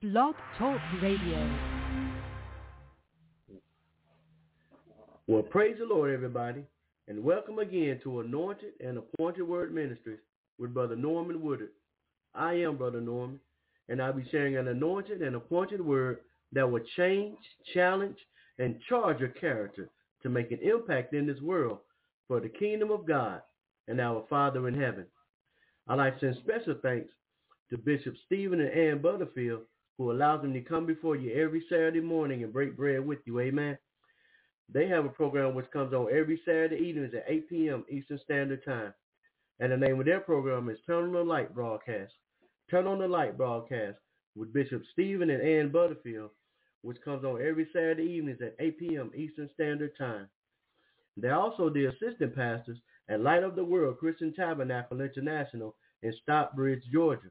Blog Talk Radio. Well, praise the Lord, everybody, and welcome again to Anointed and Appointed Word Ministries with Brother Norman Woodard. I am Brother Norman, and I'll be sharing an anointed and appointed word that will change, challenge, and charge your character to make an impact in this world for the kingdom of God and our Father in heaven. I'd like to send special thanks to Bishop Stephen and Ann Butterfield, who allows them to come before you every Saturday morning and break bread with you. Amen. They have a program which comes on every Saturday evenings at 8 p.m. Eastern Standard Time. And the name of their program is Turn on the Light Broadcast. Turn on the Light Broadcast with Bishop Stephen and Ann Butterfield, which comes on every Saturday evenings at 8 p.m. Eastern Standard Time. They're also the assistant pastors at Light of the World Christian Tabernacle International in Stockbridge, Georgia,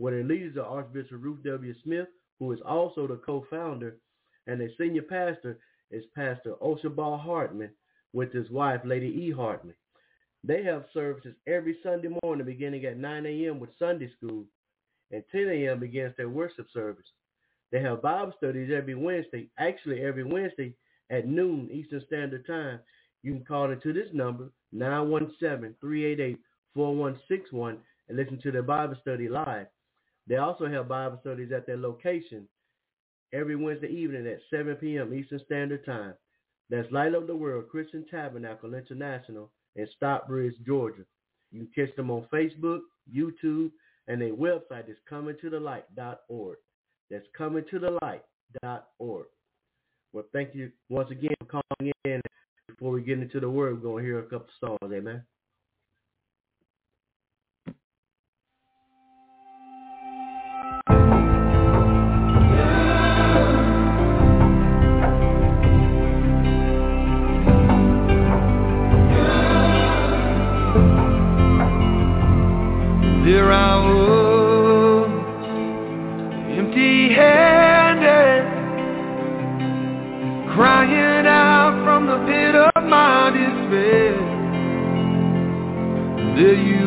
where their leaders are Archbishop Ruth W. Smith, who is also the co-founder, and their senior pastor is Pastor Oshabal Hartman with his wife, Lady E. Hartman. They have services every Sunday morning beginning at 9 a.m. with Sunday school, and 10 a.m. begins their worship service. They have Bible studies every Wednesday, actually every Wednesday at noon Eastern Standard Time. You can call into this number, 917-388-4161, and listen to their Bible study live. They also have Bible studies at their location every Wednesday evening at 7 p.m. Eastern Standard Time. That's Light of the World Christian Tabernacle International in Stockbridge, Georgia. You can catch them on Facebook, YouTube, and their website is comingtothelight.org. That's comingtothelight.org. Well, thank you once again for calling in. Before we get into the word, we're going to hear a couple songs. Amen. There I was, empty-handed, crying out from the pit of my despair. There you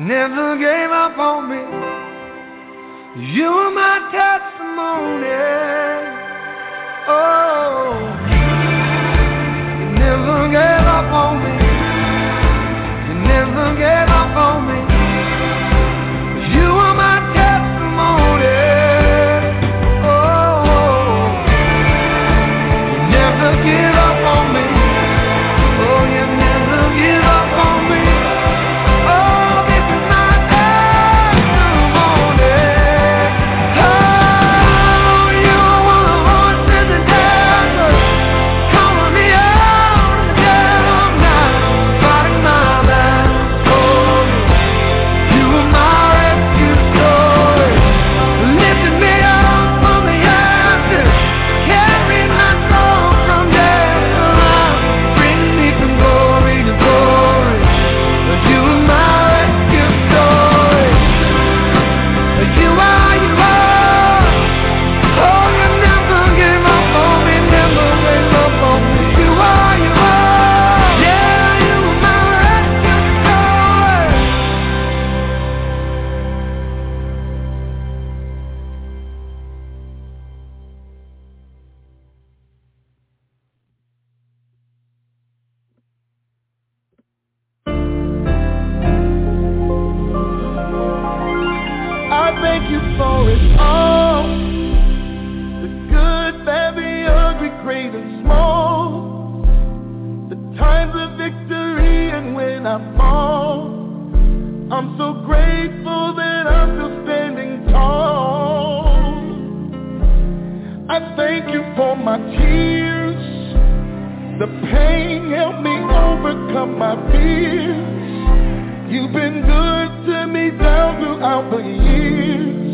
never gave up on me. You were my testimony. Oh, you never gave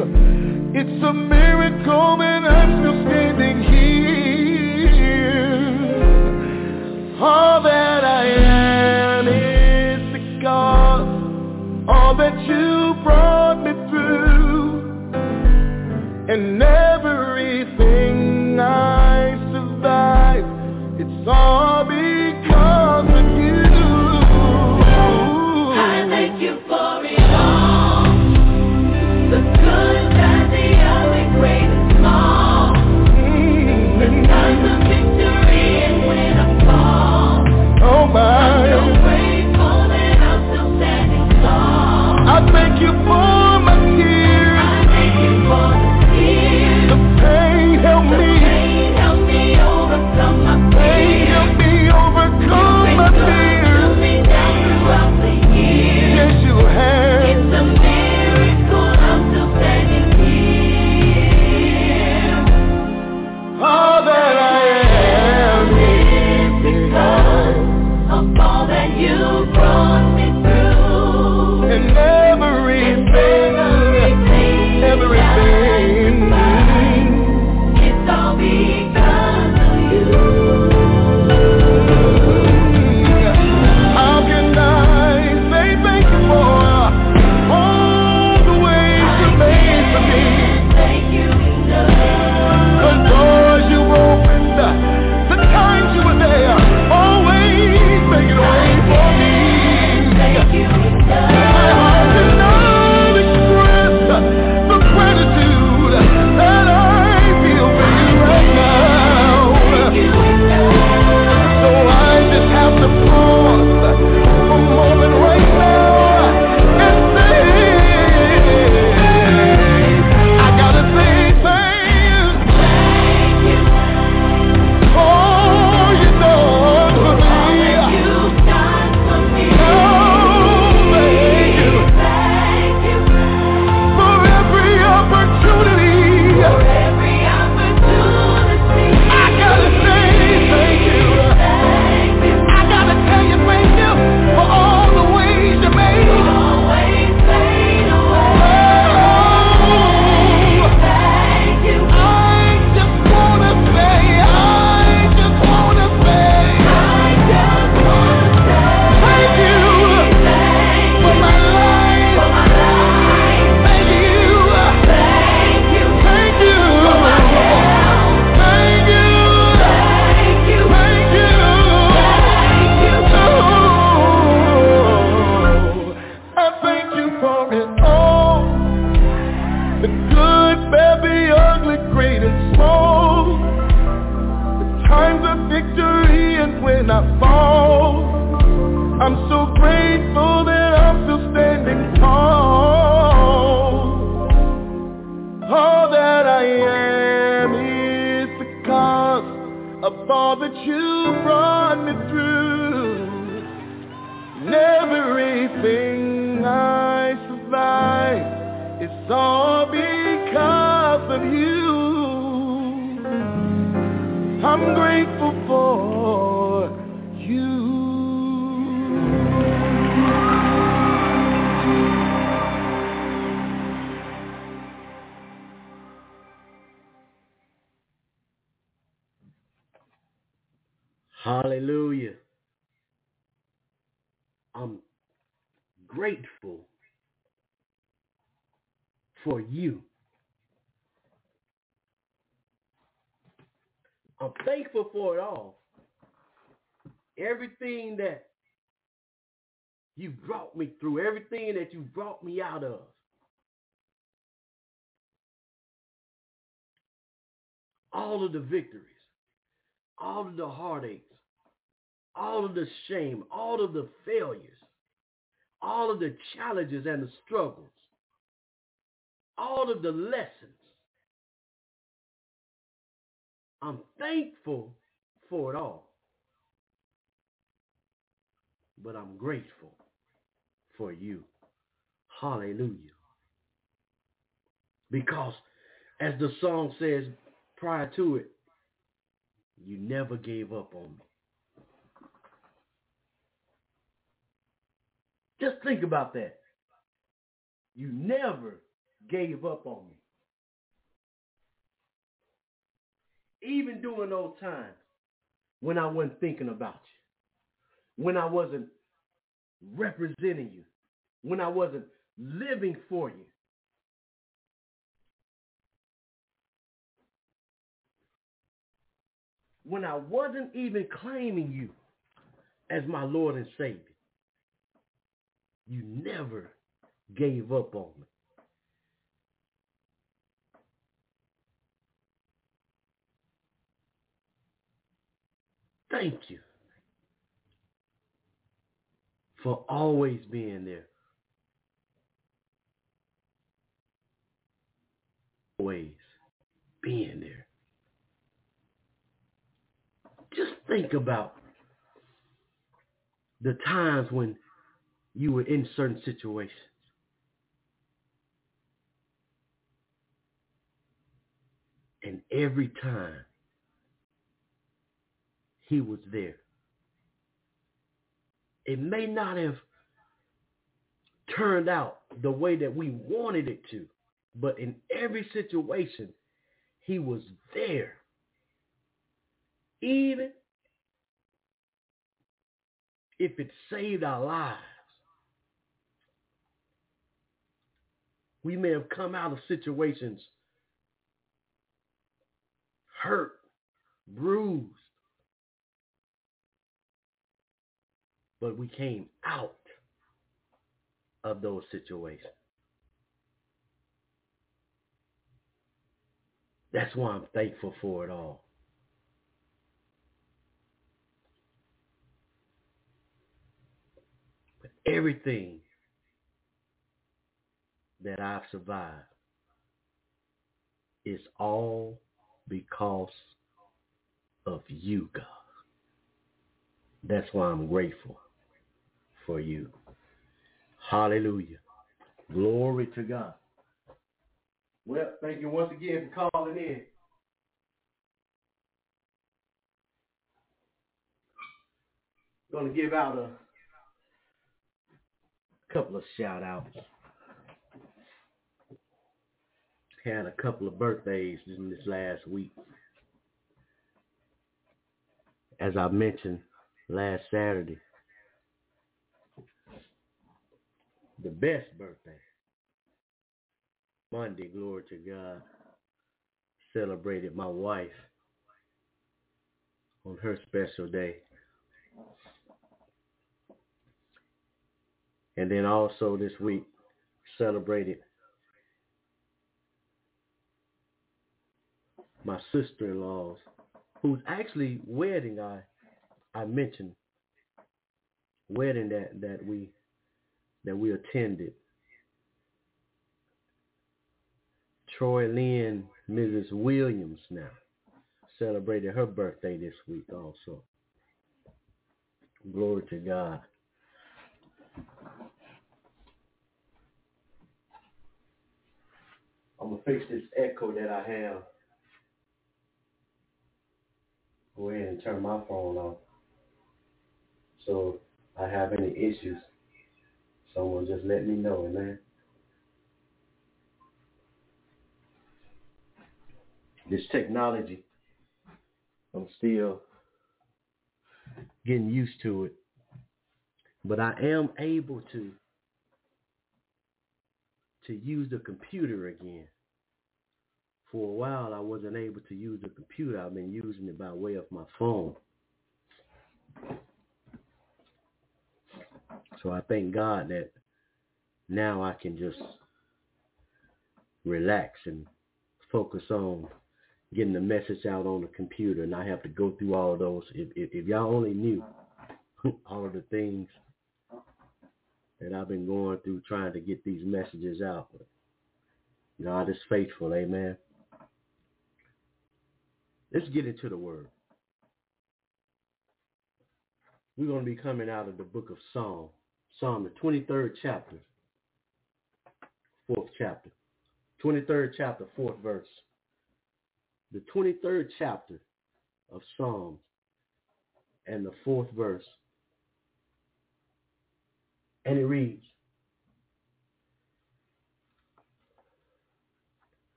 It's a miracle. everything that you brought me through, everything that you brought me out of. All of the victories, all of the heartaches, all of the shame, all of the failures, all of the challenges and the struggles, all of the lessons. I'm thankful for it all. But I'm grateful for you. Hallelujah. Because as the song says prior to it, you never gave up on me. Just think about that. You never gave up on me. Even during those times when I wasn't thinking about you, when I wasn't representing you, when I wasn't living for you. When I wasn't even claiming you as my Lord and Savior. You never gave up on me. Thank you for always being there. Always being there. Just think about the times when you were in certain situations. And every time he was there. It may not have turned out the way that we wanted it to, but in every situation, he was there. Even if it saved our lives. We may have come out of situations hurt, bruised, but we came out of those situations. That's why I'm thankful for it all. But everything that I've survived is all because of you, God. That's why I'm grateful for you. Hallelujah. Glory to God. Well, thank you once again for calling in. To give out a couple of shout outs. Had a couple of birthdays in this last week. As I mentioned last Saturday, the best birthday. Monday, glory to God, celebrated my wife on her special day. And then also this week, celebrated my sister-in-law's, whose actually wedding I I mentioned, wedding that, that we that we attended. Troy Lynn, Mrs. Williams now, celebrated her birthday this week also. Glory to God. I'm going to fix this echo that I have. Go ahead and turn my phone off. So I have any issues, someone just let me know, amen. This technology, I'm still getting used to it. But I am able to to use the computer again. For a while I wasn't able to use the computer. I've been using it by way of my phone. So I thank God that now I can just relax and focus on getting the message out on the computer and I have to go through all of those. If, if, if y'all only knew all of the things that I've been going through trying to get these messages out. God is faithful. Amen. Let's get into the word. We're going to be coming out of the book of Psalm, Psalm, the 23rd chapter, fourth chapter. 23rd chapter, fourth verse. The 23rd chapter of Psalms and the fourth verse. And it reads,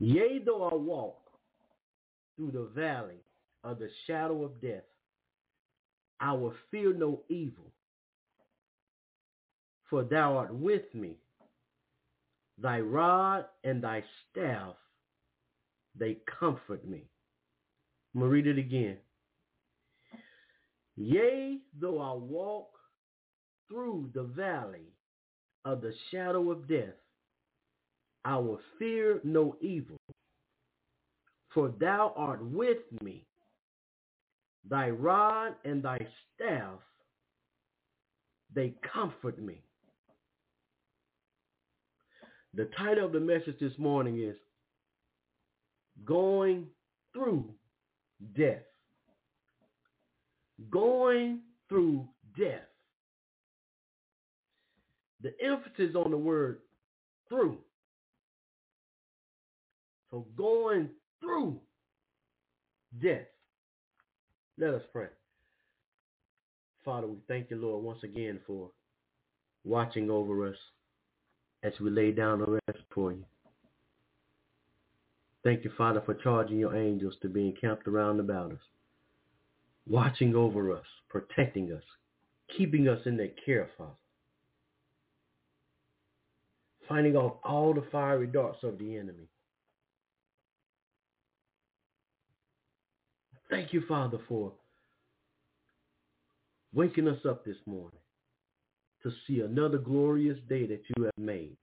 Yea, though I walk through the valley of the shadow of death, I will fear no evil, for thou art with me. Thy rod and thy staff, they comfort me. I'm going to read it again. Yea, though I walk through the valley of the shadow of death, I will fear no evil, for thou art with me. Thy rod and thy staff, they comfort me. The title of the message this morning is Going Through Death. Going through death. The emphasis on the word through. So going through death. Let us pray. Father, we thank you, Lord, once again for watching over us as we lay down the rest for you. Thank you, Father, for charging your angels to be encamped around about us, watching over us, protecting us, keeping us in their care, Father. Finding off all the fiery darts of the enemy. Thank you, Father, for waking us up this morning to see another glorious day that you have made.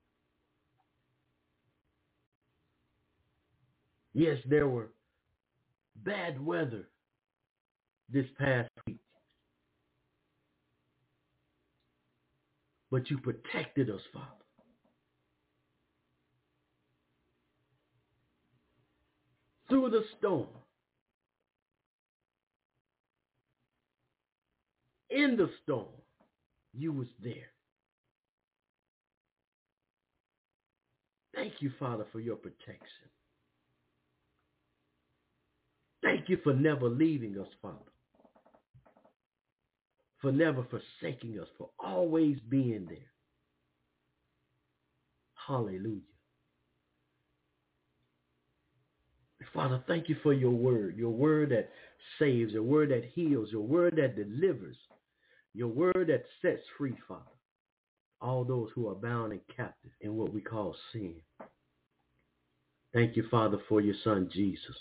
Yes, there were bad weather this past week. But you protected us, Father. Through the storm. In the storm, you was there. Thank you, Father, for your protection. Thank you for never leaving us, Father. For never forsaking us, for always being there. Hallelujah. Father, thank you for your word, your word that saves, your word that heals, your word that delivers, your word that sets free, Father, all those who are bound and captive in what we call sin. Thank you, Father, for your son, Jesus,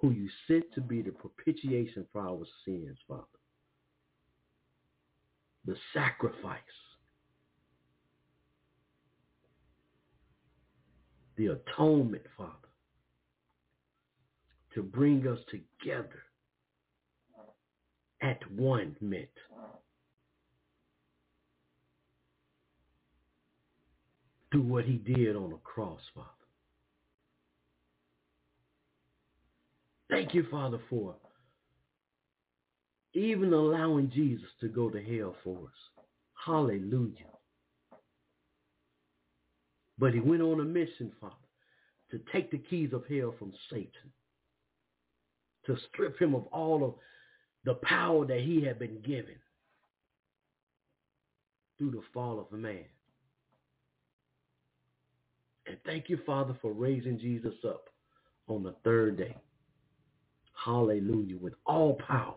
who you sent to be the propitiation for our sins, Father. The sacrifice. The atonement, Father, to bring us together at one meant. Through what he did on the cross, Father. Thank you, Father, for even allowing Jesus to go to hell for us. Hallelujah. But he went on a mission, Father, to take the keys of hell from Satan, to strip him of all of the power that he had been given through the fall of man. And thank you, Father, for raising Jesus up on the third day. Hallelujah. With all power.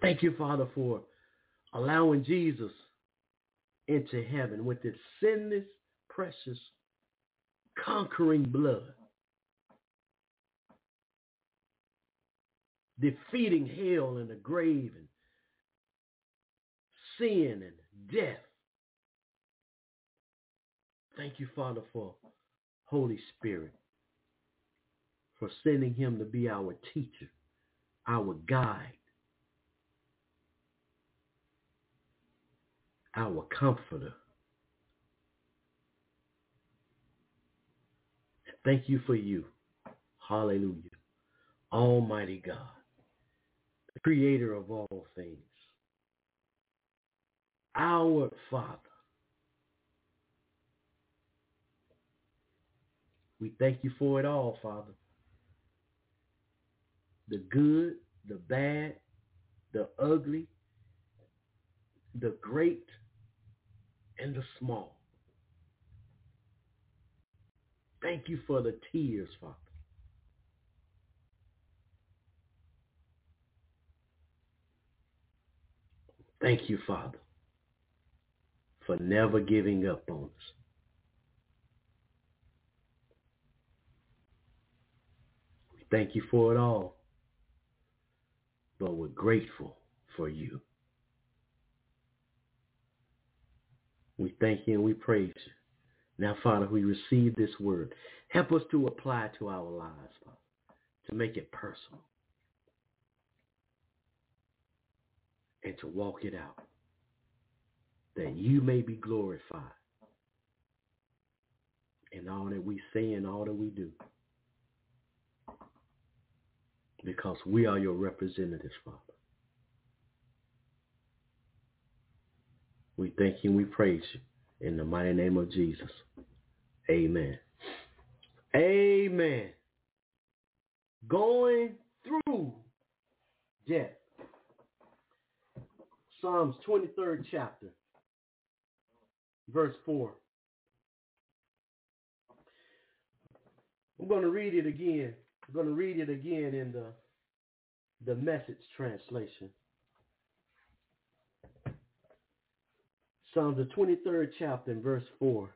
Thank you, Father, for allowing Jesus into heaven with his sinless, precious, conquering blood. Defeating hell and the grave and sin and death. Thank you, Father, for Holy Spirit, for sending him to be our teacher, our guide, our comforter. Thank you for you. Hallelujah. Almighty God, creator of all things. Our Father. We thank you for it all, Father. The good, the bad, the ugly, the great, and the small. Thank you for the tears, Father. Thank you, Father, for never giving up on us. We thank you for it all, but we're grateful for you. We thank you and we praise you. Now, Father, we receive this word. Help us to apply to our lives, Father, to make it personal and to walk it out, that you may be glorified in all that we say and all that we do. Because we are your representatives, Father. We thank you and we praise you. In the mighty name of Jesus. Amen. Amen. Going through death. Psalms 23rd chapter, verse 4. I'm going to read it again. I'm going to read it again in the, the message translation. Psalms the 23rd chapter and verse 4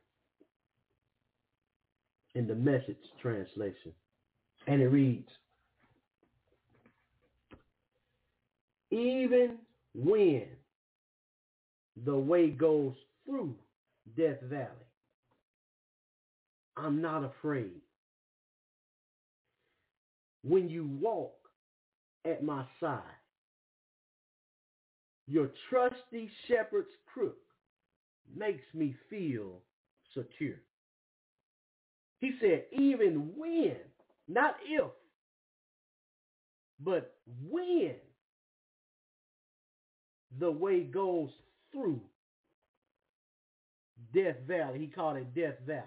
in the message translation. And it reads, Even when the way goes through Death Valley, I'm not afraid. When you walk at my side, your trusty shepherd's crook makes me feel secure. He said, even when, not if, but when the way goes through Death Valley, he called it Death Valley.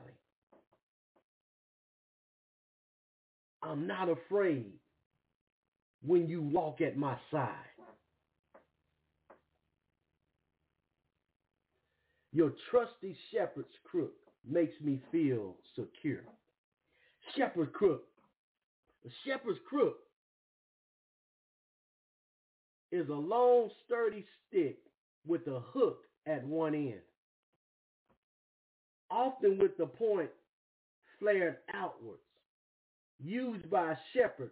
I'm not afraid when you walk at my side. Your trusty shepherd's crook makes me feel secure. Shepherd crook. The shepherd's crook is a long, sturdy stick with a hook at one end, often with the point flared outwards, used by a shepherd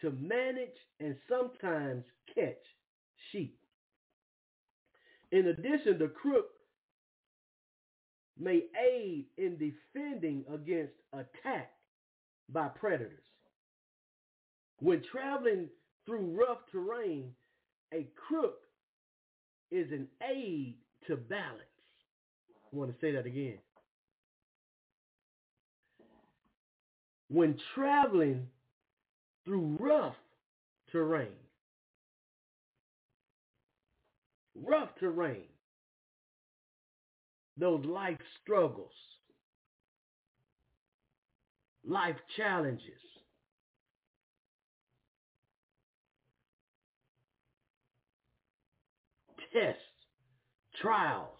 to manage and sometimes catch sheep. In addition, the crook may aid in defending against attack by predators. When traveling through rough terrain, a crook is an aid to balance. I want to say that again. When traveling through rough terrain, rough terrain, those life struggles, life challenges. Tests, trials,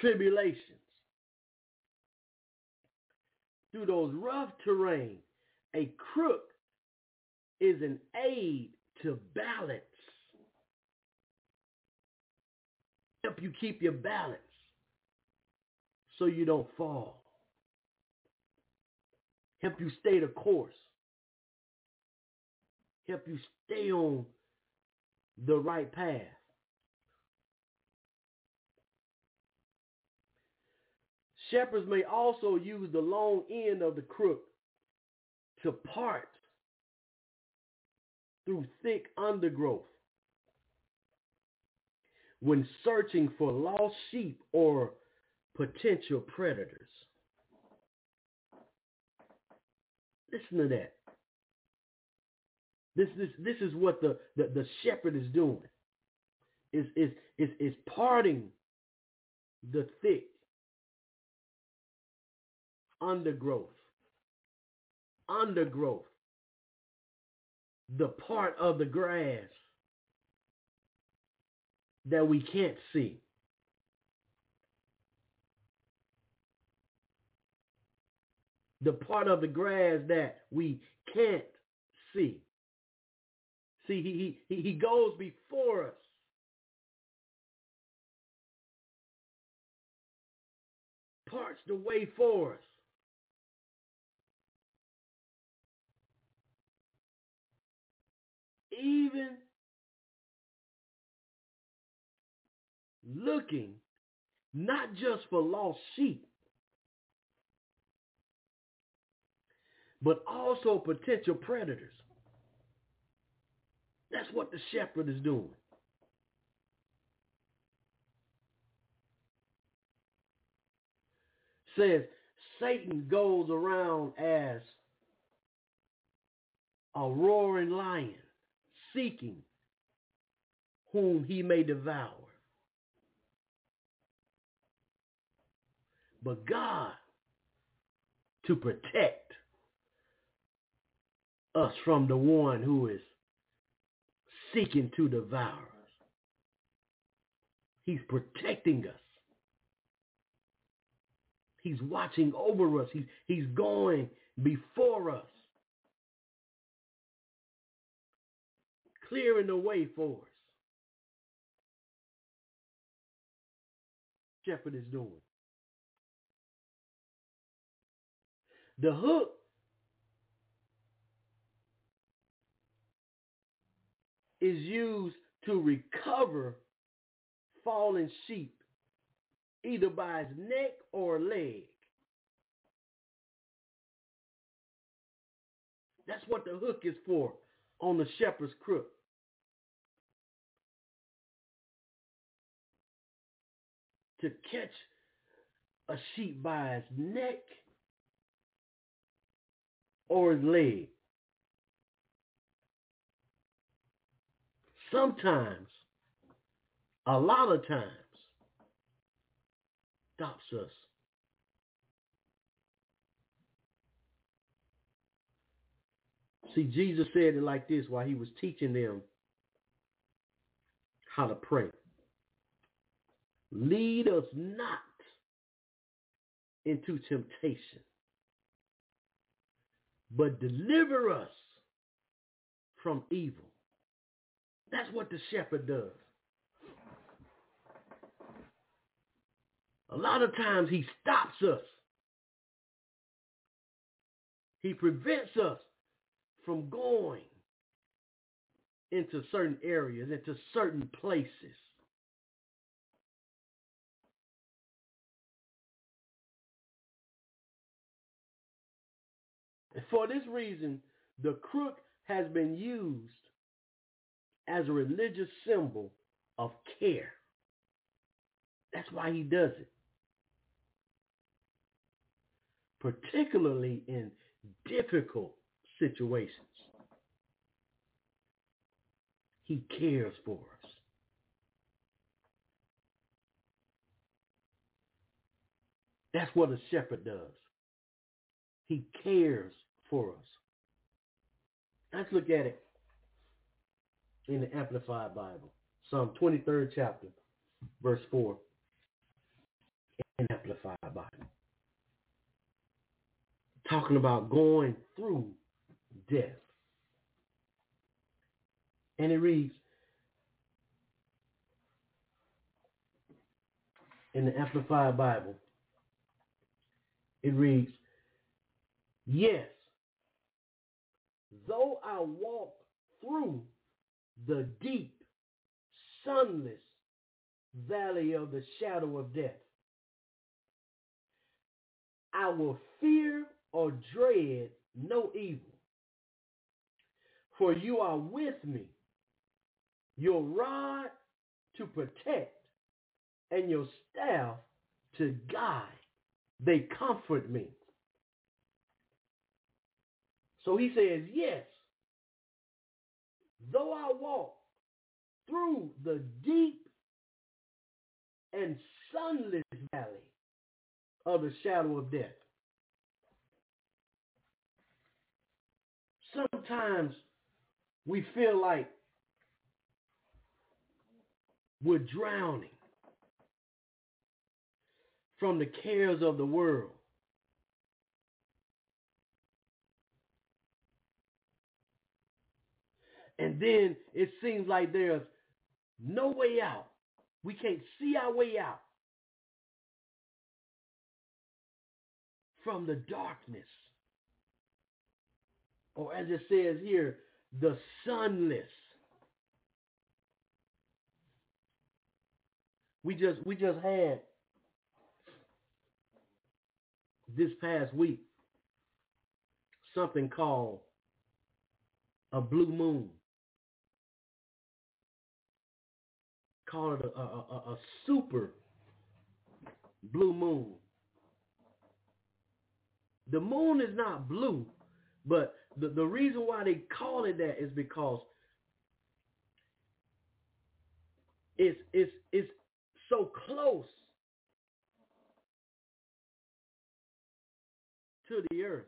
tribulations. Through those rough terrain, a crook is an aid to balance. Help you keep your balance so you don't fall. Help you stay the course. Help you stay on the right path. Shepherds may also use the long end of the crook to part through thick undergrowth when searching for lost sheep or potential predators. Listen to that. This this this is what the, the, the shepherd is doing. Is is is is parting the thick undergrowth. Undergrowth. The part of the grass that we can't see. The part of the grass that we can't see. See, he, he, he goes before us. Parts the way for us. Even looking not just for lost sheep, but also potential predators. That's what the shepherd is doing. Says Satan goes around as a roaring lion, seeking whom he may devour. But God, to protect us from the one who is seeking to devour us. He's protecting us. He's watching over us. He's, he's going before us. Clearing the way for us. Shepherd is doing. The hook is used to recover fallen sheep, either by his neck or leg. That's what the hook is for on the shepherd's crook. To catch a sheep by his neck or his leg. Sometimes, a lot of times, stops us. See, Jesus said it like this while he was teaching them how to pray. Lead us not into temptation, but deliver us from evil. That's what the shepherd does. A lot of times he stops us. He prevents us from going into certain areas, into certain places. For this reason, the crook has been used as a religious symbol of care. That's why he does it. Particularly in difficult situations. He cares for us. That's what a shepherd does. He cares for us. Let's look at it in the Amplified Bible. Psalm 23rd chapter, verse 4 in Amplified Bible. Talking about going through death. And it reads in the Amplified Bible, it reads, Yes, though I walk through the deep, sunless valley of the shadow of death. I will fear or dread no evil. For you are with me. Your rod to protect and your staff to guide. They comfort me. So he says, yes, though I walk through the deep and sunless valley of the shadow of death. Sometimes we feel like we're drowning from the cares of the world. And then it seems like there's no way out. We can't see our way out from the darkness. Or as it says here, the sunless. We just we just had this past week something called a blue moon. Call it a, a, a, a super blue moon. The moon is not blue, but the, the reason why they call it that is because it's it's it's so close to the earth.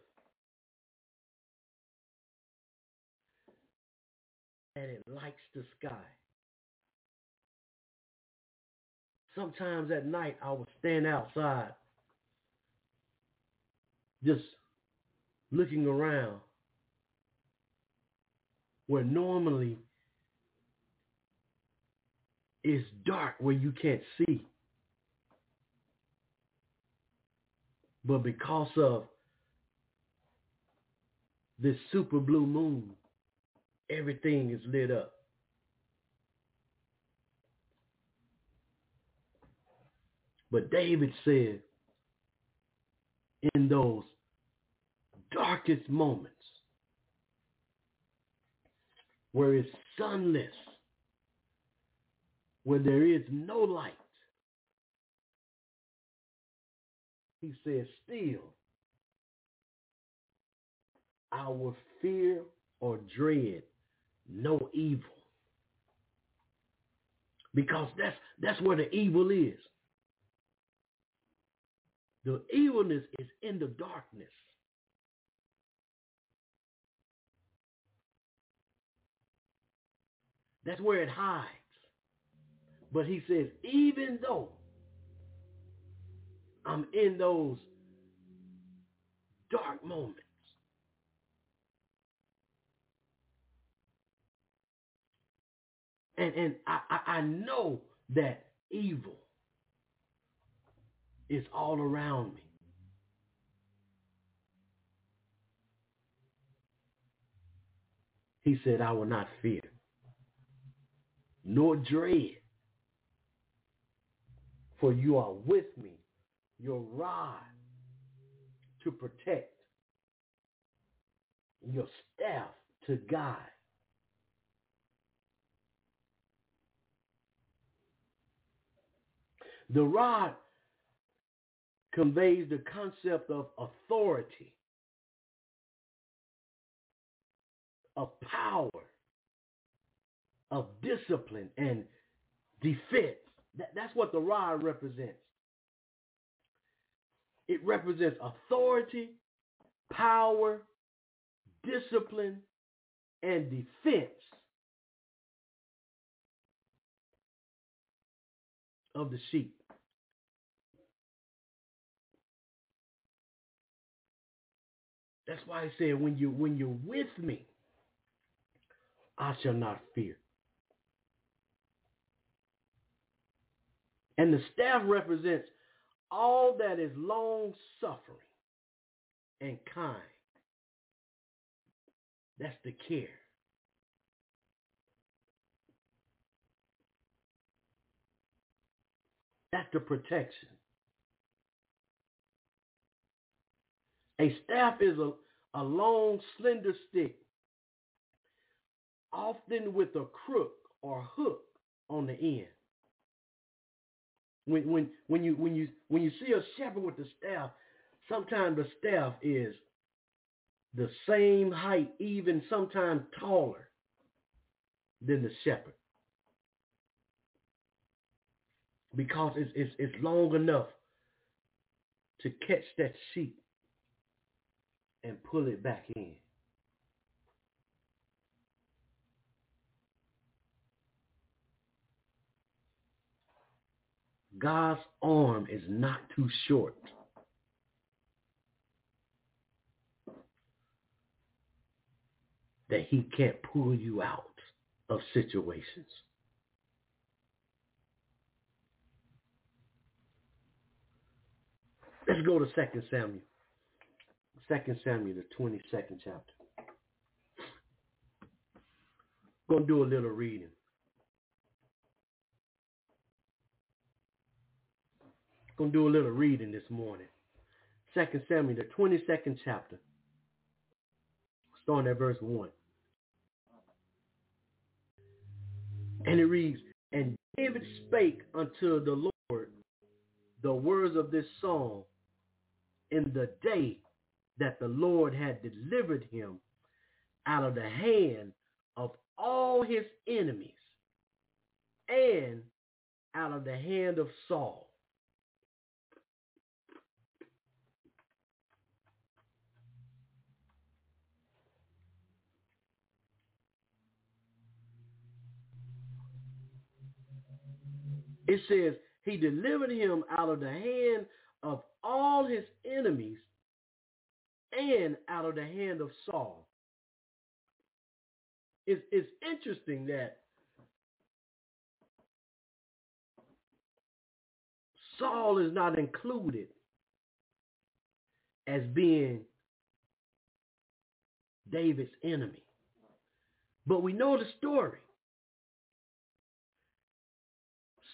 And it likes the sky. Sometimes at night I would stand outside just looking around where normally it's dark where you can't see. But because of this super blue moon, everything is lit up. But David said, in those darkest moments where it's sunless, where there is no light, he says, still, I will fear or dread no evil. Because that's that's where the evil is. The evilness is in the darkness. That's where it hides. But he says, even though I'm in those dark moments, and, and I, I, I know that evil is all around me. He said, I will not fear, nor dread, for you are with me, your rod to protect, your staff to guide. The rod conveys the concept of authority, of power, of discipline and defense. That, that's what the rod represents. It represents authority, power, discipline, and defense of the sheep. That's why I said when you when you're with me, I shall not fear. And the staff represents all that is long suffering and kind. That's the care. That's the protection. A staff is a, a long, slender stick, often with a crook or hook on the end. When when when you when you when you see a shepherd with the staff, sometimes the staff is the same height, even sometimes taller than the shepherd. Because it's, it's, it's long enough to catch that sheep and pull it back in. God's arm is not too short. That he can't pull you out of situations. Let's go to 2 Samuel. 2 Samuel, the 22nd chapter. Gonna do a little reading. Gonna do a little reading this morning. 2 Samuel, the 22nd chapter. Starting at verse 1. And it reads, And David spake unto the Lord the words of this song in the day that the Lord had delivered him out of the hand of all his enemies and out of the hand of Saul. It says, he delivered him out of the hand of all his enemies and out of the hand of Saul. It's, it's interesting that Saul is not included as being David's enemy. But we know the story.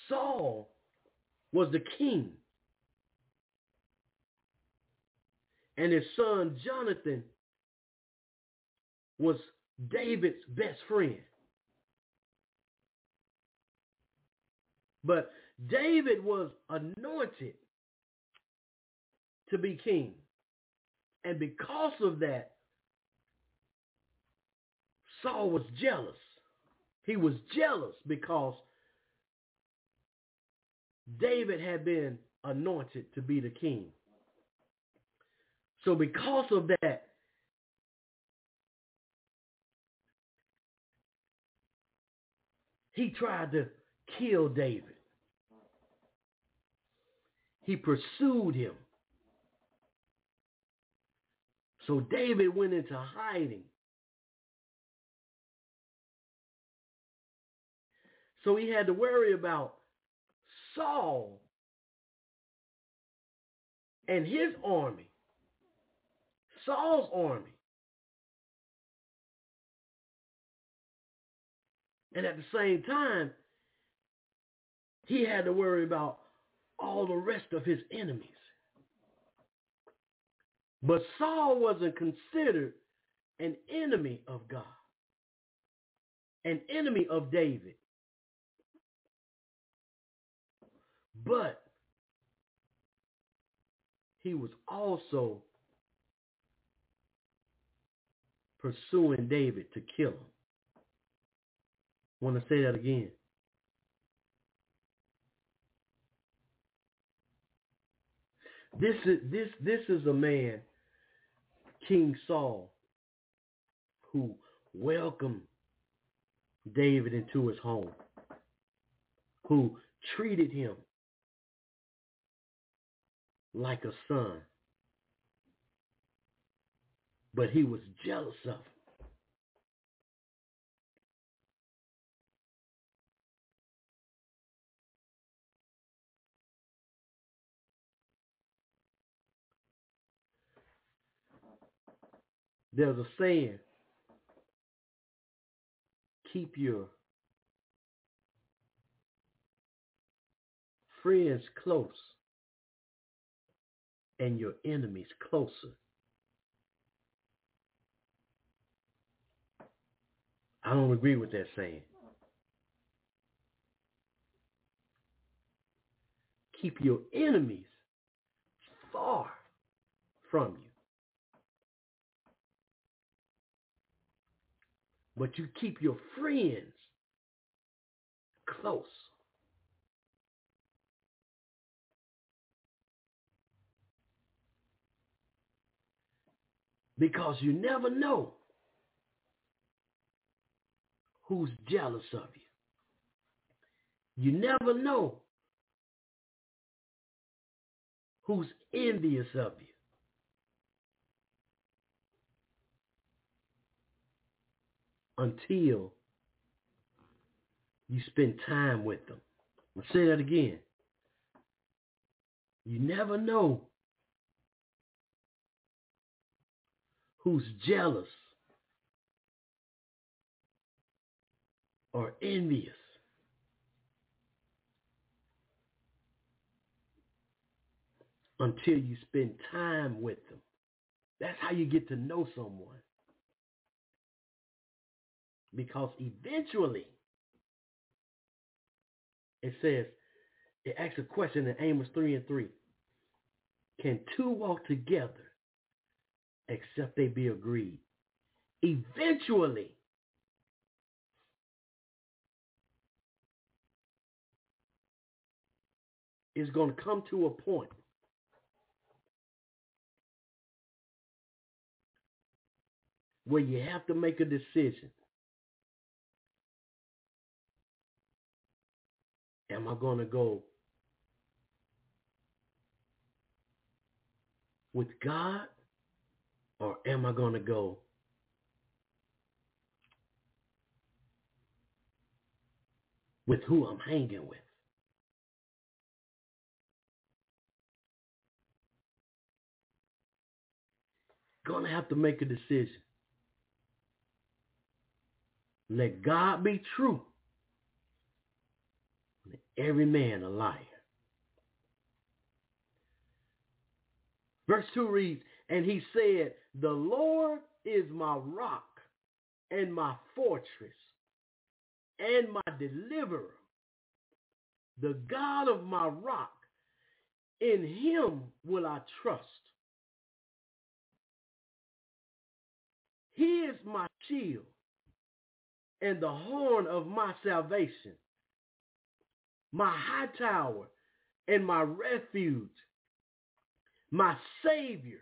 Saul was the king. And his son Jonathan was David's best friend. But David was anointed to be king. And because of that, Saul was jealous. He was jealous because David had been anointed to be the king. So because of that, he tried to kill David. He pursued him. So David went into hiding. So he had to worry about Saul and his army, Saul's army. And at the same time, he had to worry about all the rest of his enemies. But Saul wasn't considered an enemy of God, an enemy of David. But he was also pursuing David to kill him. I want to say that again. This is this this is a man, King Saul, who welcomed David into his home, who treated him like a son. But he was jealous of him. There's a saying, keep your friends close and your enemies closer. I don't agree with that saying. Keep your enemies far from you. But you keep your friends close. Because you never know who's jealous of you. You never know who's envious of you. Until you spend time with them. I'll say that again. You never know who's jealous or envious. Until you spend time with them. That's how you get to know someone. Because eventually, it says, it asks a question in Amos 3 and 3. Can two walk together except they be agreed? Eventually, it's going to come to a point where you have to make a decision. Am I going to go with God or am I going to go with who I'm hanging with? Going to have to make a decision. Let God be true. And every man a liar. Verse 2 reads, And he said, The Lord is my rock and my fortress and my deliverer, the God of my rock. In him will I trust. He is my shield and the horn of my salvation, my high tower and my refuge, my Savior.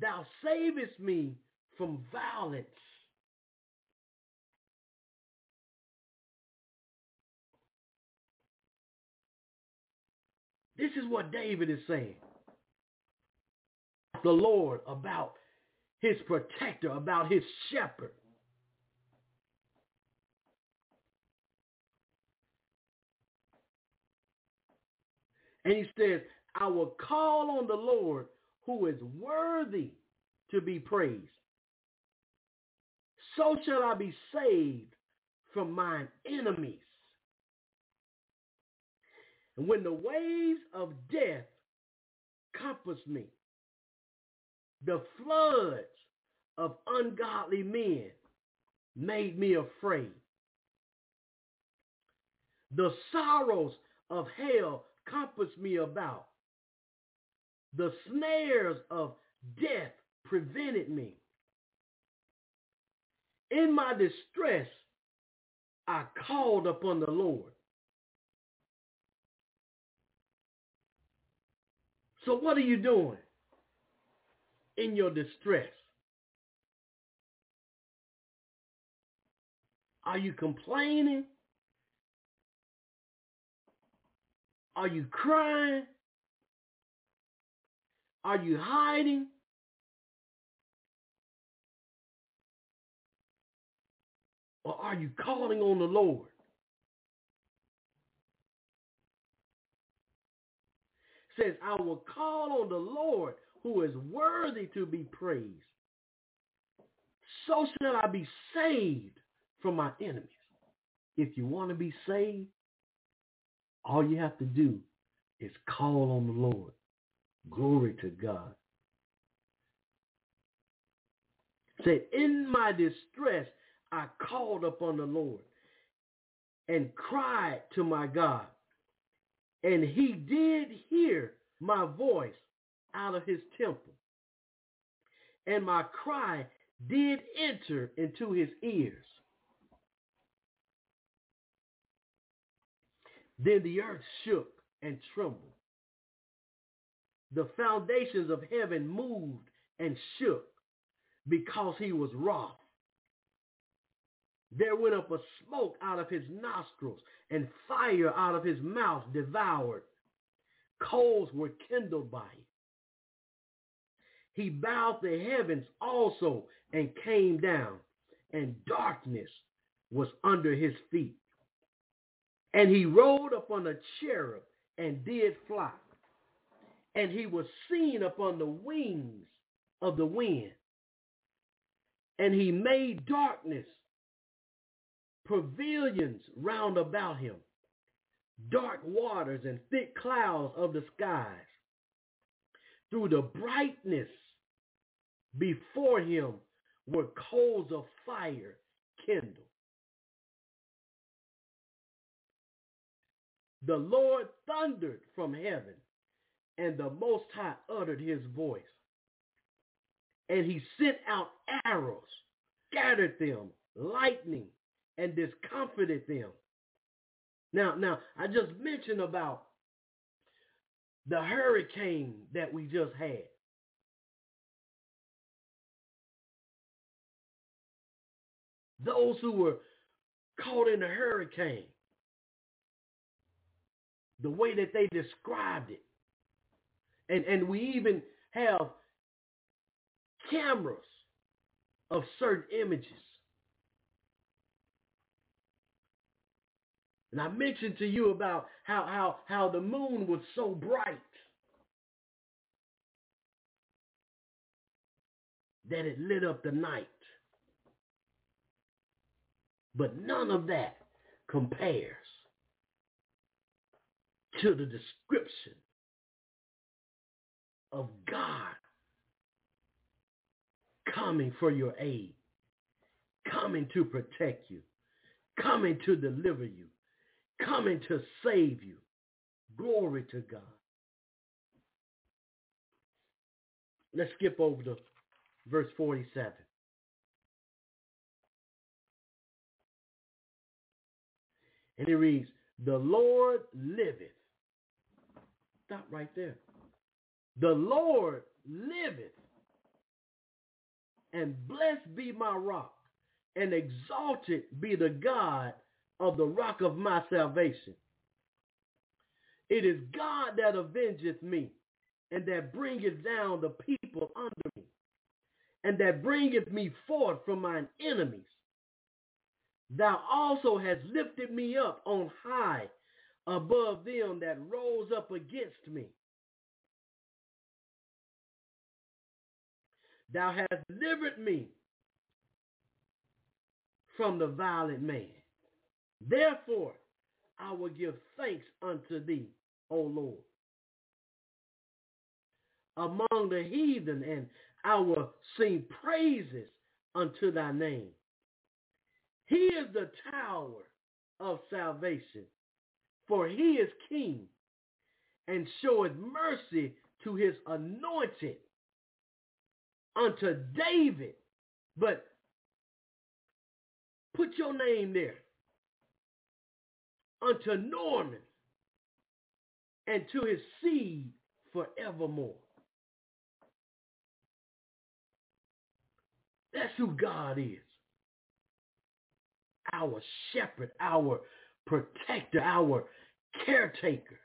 Thou savest me from violence. This is what David is saying. The Lord about his protector, about his shepherd. And he says, I will call on the Lord who is worthy to be praised. So shall I be saved from mine enemies. And when the waves of death compass me, the floods of ungodly men made me afraid. The sorrows of hell compassed me about. The snares of death prevented me. In my distress, I called upon the Lord. So what are you doing in your distress? Are you complaining? Are you crying? Are you hiding? Or are you calling on the Lord? says, I will call on the Lord who is worthy to be praised. So shall I be saved from my enemies. If you want to be saved, all you have to do is call on the Lord. Glory to God. Said, in my distress, I called upon the Lord and cried to my God. And he did hear my voice out of his temple. And my cry did enter into his ears. Then the earth shook and trembled. The foundations of heaven moved and shook because he was wroth. There went up a smoke out of his nostrils, and fire out of his mouth devoured. Coals were kindled by it. He bowed the heavens also and came down, and darkness was under his feet. And he rode upon a cherub and did fly. And he was seen upon the wings of the wind. And he made darkness pavilions round about him, dark waters and thick clouds of the skies. Through the brightness before him were coals of fire kindled. The Lord thundered from heaven, and the Most High uttered his voice. And he sent out arrows, scattered them, lightning, and discomfited them. Now, now, I just mentioned about the hurricane that we just had. Those who were caught in a hurricane, the way that they described it. And, and we even have cameras of certain images. And I mentioned to you about how, how, how the moon was so bright that it lit up the night. But none of that compares to the description of God coming for your aid, coming to protect you, coming to deliver you, coming to save you. Glory to God. Let's skip over to verse 47. And it reads, the Lord liveth. Stop right there. The Lord liveth. And blessed be my rock. And exalted be the God of the rock of my salvation. It is God that avengeth me, and that bringeth down the people under me, and that bringeth me forth from mine enemies. Thou also hast lifted me up on high above them that rose up against me. Thou hast delivered me from the violent man. Therefore, I will give thanks unto thee, O Lord. Among the heathen, and I will sing praises unto thy name. He is the tower of salvation, for he is king and showeth mercy to his anointed unto David. But put your name there. Unto Norman and to his seed forevermore. That's who God is our shepherd, our protector, our caretaker.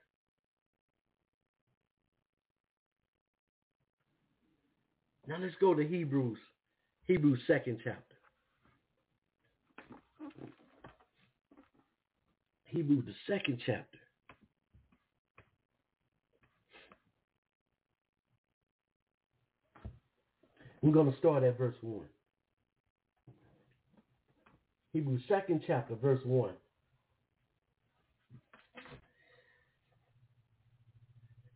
Now let's go to Hebrews, Hebrews second chapter. Hebrews the second chapter. We're going to start at verse 1. Hebrews second chapter, verse 1.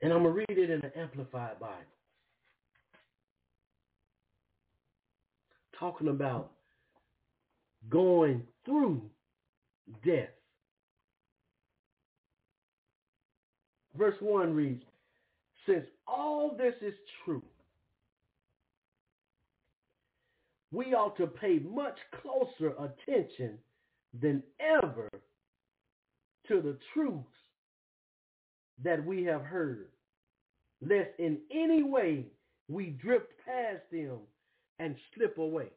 And I'm going to read it in the Amplified Bible. talking about going through death. Verse 1 reads, Since all this is true, we ought to pay much closer attention than ever to the truths that we have heard, lest in any way we drift past them and slip away.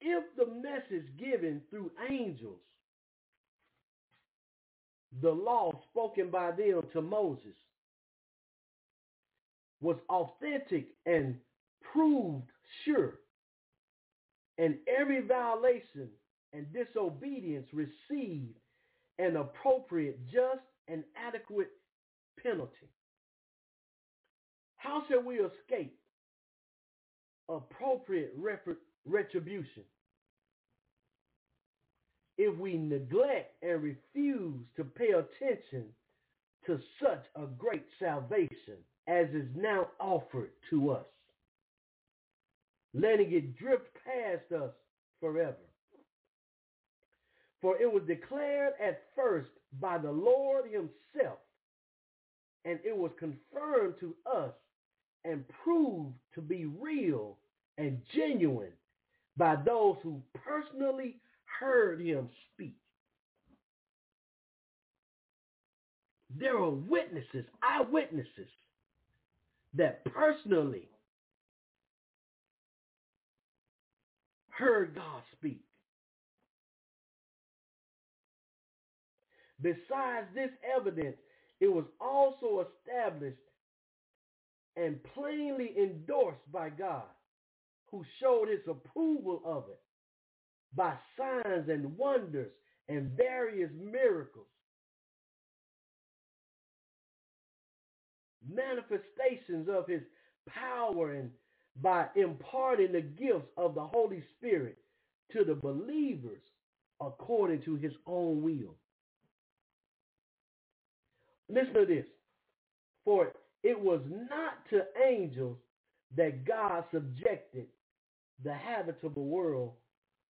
If the message given through angels, the law spoken by them to Moses, was authentic and proved sure, and every violation and disobedience received an appropriate, just, and adequate penalty. How shall we escape appropriate retribution if we neglect and refuse to pay attention to such a great salvation as is now offered to us, letting it drift past us forever? For it was declared at first by the Lord himself, and it was confirmed to us and proved to be real and genuine by those who personally heard him speak. There are witnesses, eyewitnesses, that personally heard God speak. Besides this evidence, it was also established and plainly endorsed by God, who showed his approval of it by signs and wonders and various miracles. Manifestations of his power and by imparting the gifts of the Holy Spirit to the believers according to his own will. Listen to this. For it was not to angels that God subjected the habitable world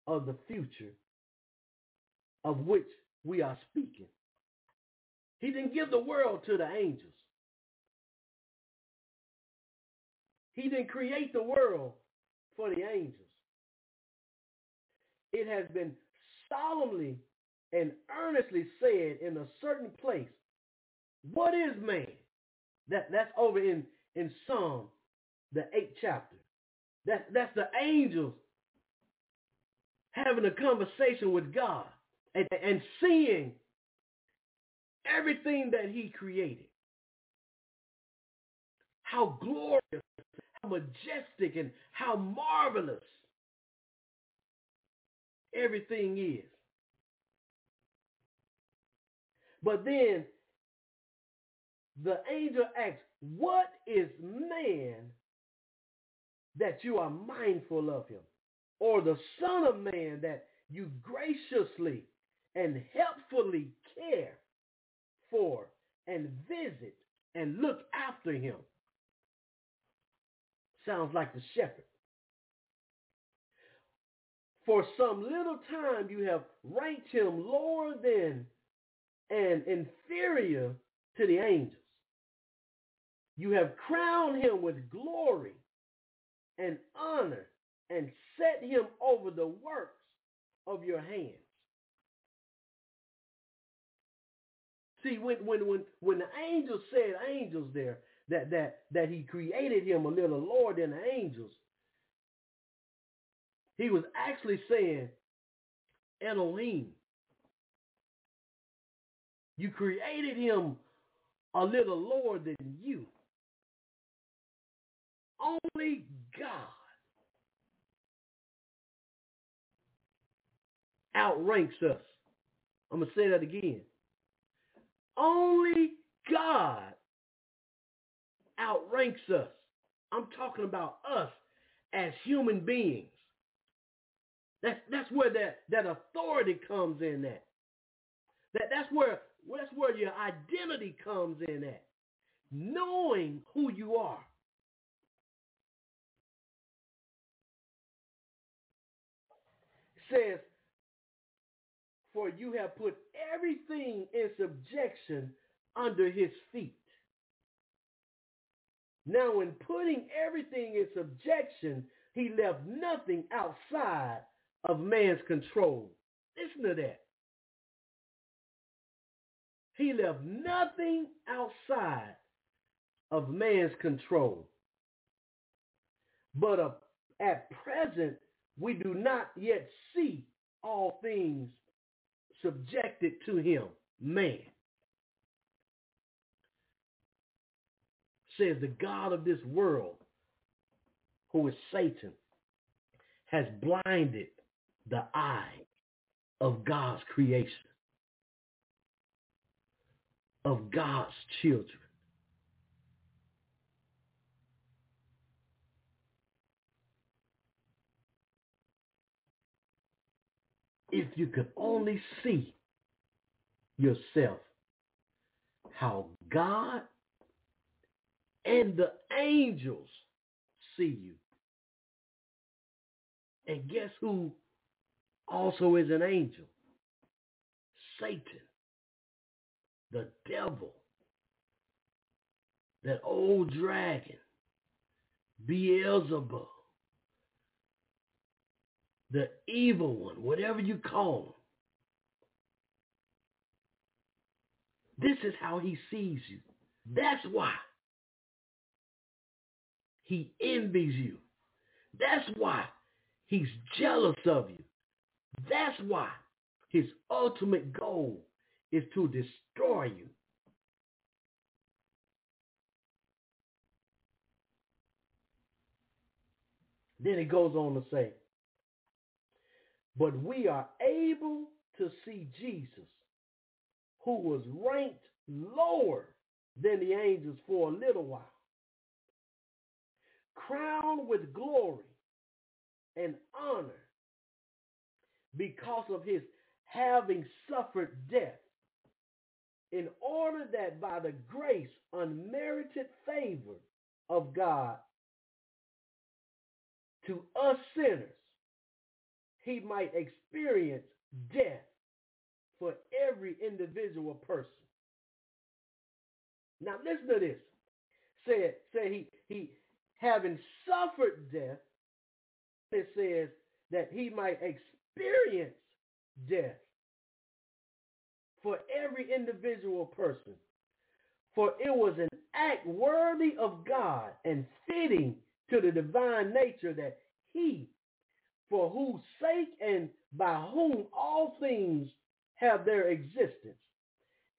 of the future of which we are speaking. He didn't give the world to the angels. He didn't create the world for the angels. It has been solemnly and earnestly said in a certain place what is man? That that's over in in Psalm, the eighth chapter. That that's the angels having a conversation with God and, and seeing everything that he created. How glorious, how majestic, and how marvelous everything is. But then the angel asks, what is man that you are mindful of him? Or the son of man that you graciously and helpfully care for and visit and look after him? Sounds like the shepherd. For some little time you have ranked him lower than and inferior to the angels. You have crowned him with glory and honor and set him over the works of your hands. See, when when when when the angels said angels there, that that that he created him a little lower than the angels, he was actually saying Elohim. You created him a little lower than you. Only God outranks us. I'm going to say that again. Only God outranks us. I'm talking about us as human beings. That's that's where that, that authority comes in at. That that's where that's where your identity comes in at. Knowing who you are. Says, for you have put everything in subjection under his feet. Now, in putting everything in subjection, he left nothing outside of man's control. Listen to that. He left nothing outside of man's control. But at present, we do not yet see all things subjected to him, man. Says the God of this world, who is Satan, has blinded the eye of God's creation, of God's children. If you could only see yourself how God and the angels see you. And guess who also is an angel? Satan, the devil, that old dragon, Beelzebub, the evil one, whatever you call him. This is how he sees you. That's why he envies you. That's why he's jealous of you. That's why his ultimate goal is to destroy you. Then he goes on to say, but we are able to see Jesus, who was ranked lower than the angels for a little while, crowned with glory and honor because of his having suffered death, in order that by the grace, unmerited favor of God to us sinners, he might experience death for every individual person. Now listen to this. Said, say he he having suffered death, it says that he might experience death for every individual person. For it was an act worthy of God and fitting to the divine nature that he, for whose sake and by whom all things have their existence,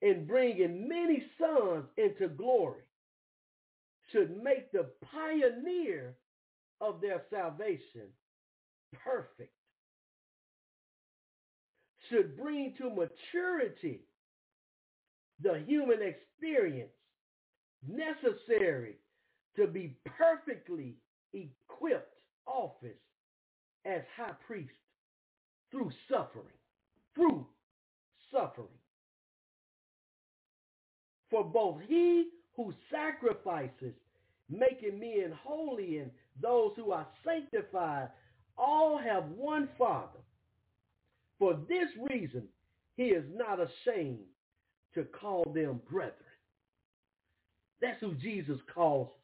in bringing many sons into glory, should make the pioneer of their salvation perfect, should bring to maturity the human experience necessary to be perfectly equipped office as high priest through suffering, through suffering. For both he who sacrifices, making men holy, and those who are sanctified, all have one Father. For this reason, he is not ashamed to call them brethren. That's who Jesus calls us.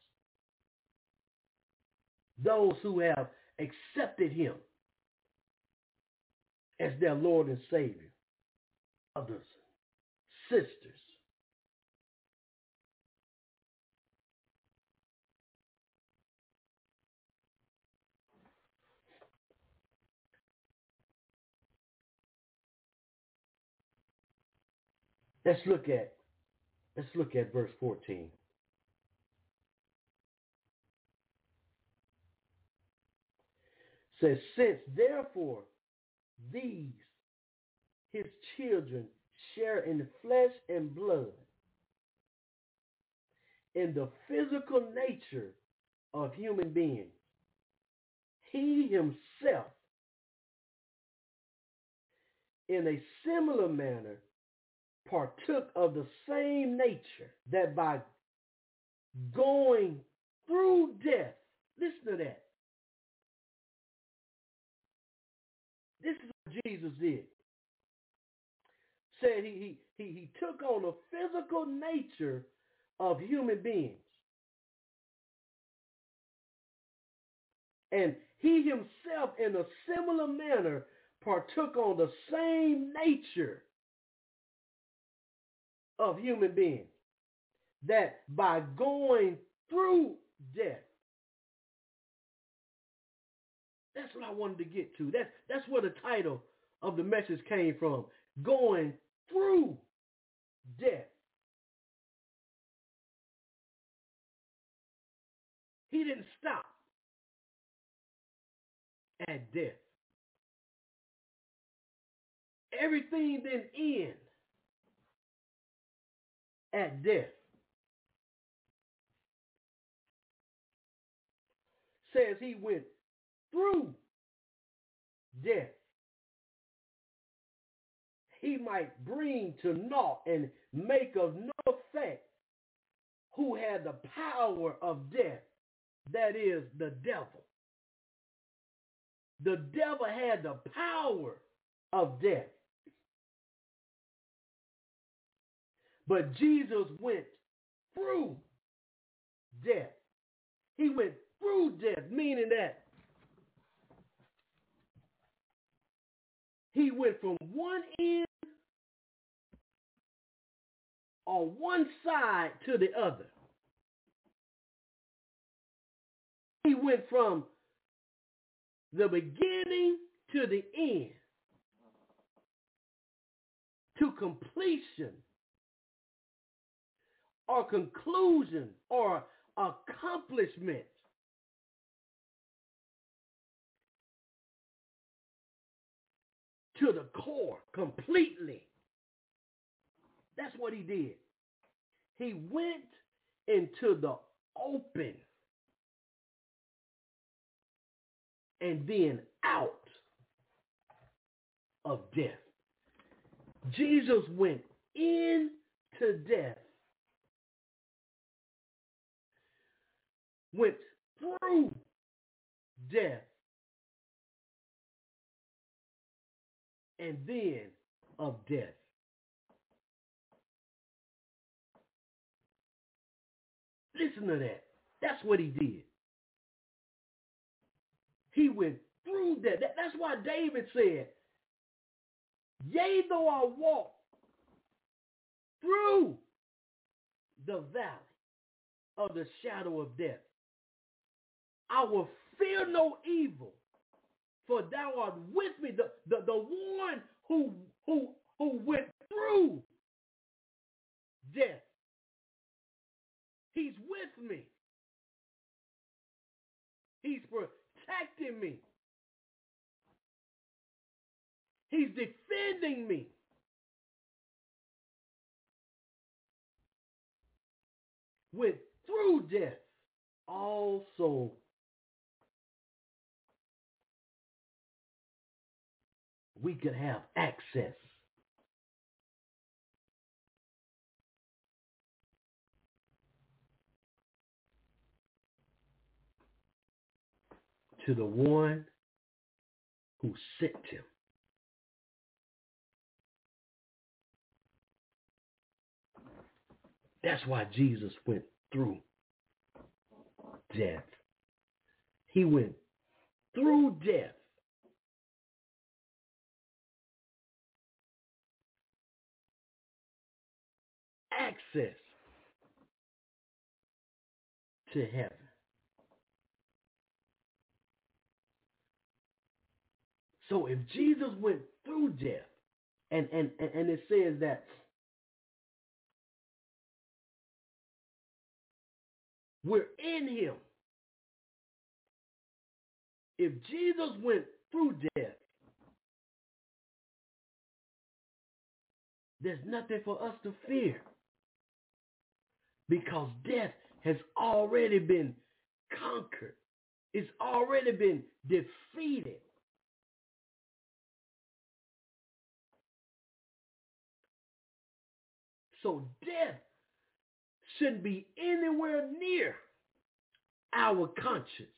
Those who have accepted him as their Lord and Savior. Others, sisters. Let's look at let's look at verse 14. Says, since therefore these, his children, share in flesh and blood, in the physical nature of human beings, he himself, in a similar manner, partook of the same nature that by going through death, listen to that, Jesus did. Said he, he, he, he took on the physical nature of human beings. And he himself, in a similar manner, partook on the same nature of human beings. That by going through death, that's what I wanted to get to. That's, that's where the title of the message came from. Going through death. He didn't stop at death. Everything didn't end at death. Says he went through death. He might bring to naught and make of no effect who had the power of death, that is the devil. The devil had the power of death. But Jesus went through death. He went through death, meaning that he went from one end on one side to the other. He went from the beginning to the end, to completion or conclusion or accomplishment. To the core, completely. That's what he did. He went into the open and then out of death. Jesus went into death, went through death, and then of death. Listen to that. That's what he did. He went through that. that. That's why David said, Yea, though I walk through the valley of the shadow of death, I will fear no evil, for thou art with me. The, the, the one who, who, who went through death. He's with me. He's protecting me. He's defending me. Went through death also we could have access to the one who sent him. That's why Jesus went through death. He went through death. Access to heaven. So if Jesus went through death, and, and, and it says that we're in him. If Jesus went through death, there's nothing for us to fear because death has already been conquered. It's already been defeated. So death shouldn't be anywhere near our conscience,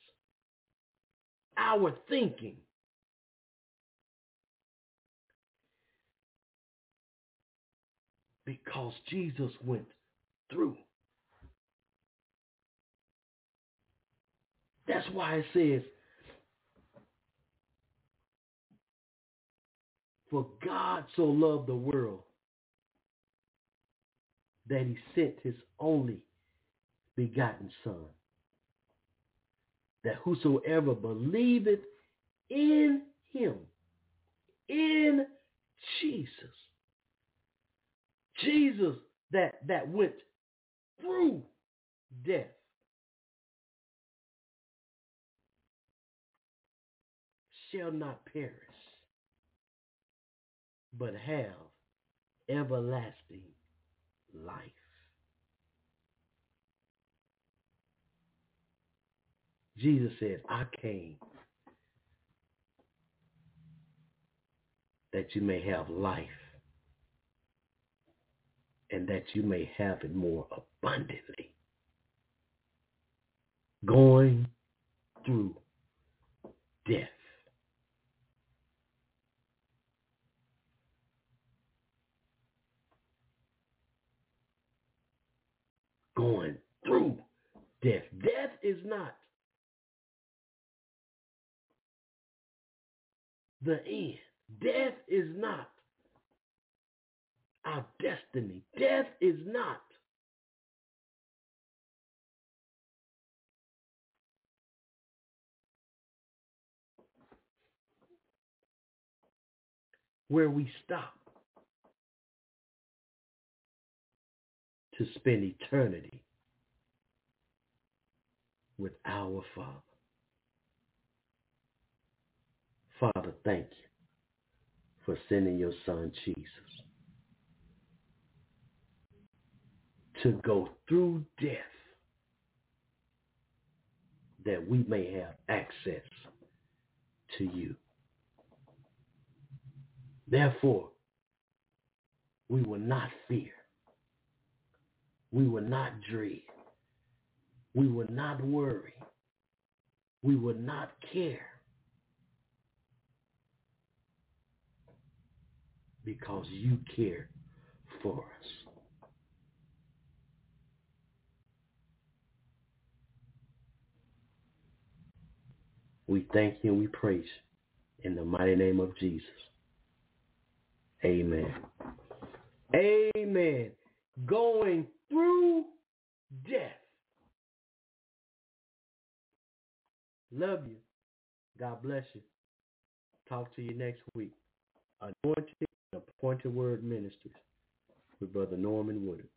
our thinking. Because Jesus went through That's why it says, For God so loved the world that he sent his only begotten Son, that whosoever believeth in him, in Jesus, Jesus that, that went through death, shall not perish, but have everlasting life. Jesus said, I came that you may have life and that you may have it more abundantly. Going through death. Going through death. Death is not the end. Death is not our destiny. Death is not where we stop to spend eternity with our Father. Father, thank you for sending your son Jesus to go through death that we may have access to you. Therefore, we will not fear. We will not dread. We will not worry. We will not care. Because you care for us. We thank you and we praise in the mighty name of Jesus. Amen. Amen. Going through death. Love you. God bless you. Talk to you next week. Anointed and Appointed Word Ministries with Brother Norman Woodard.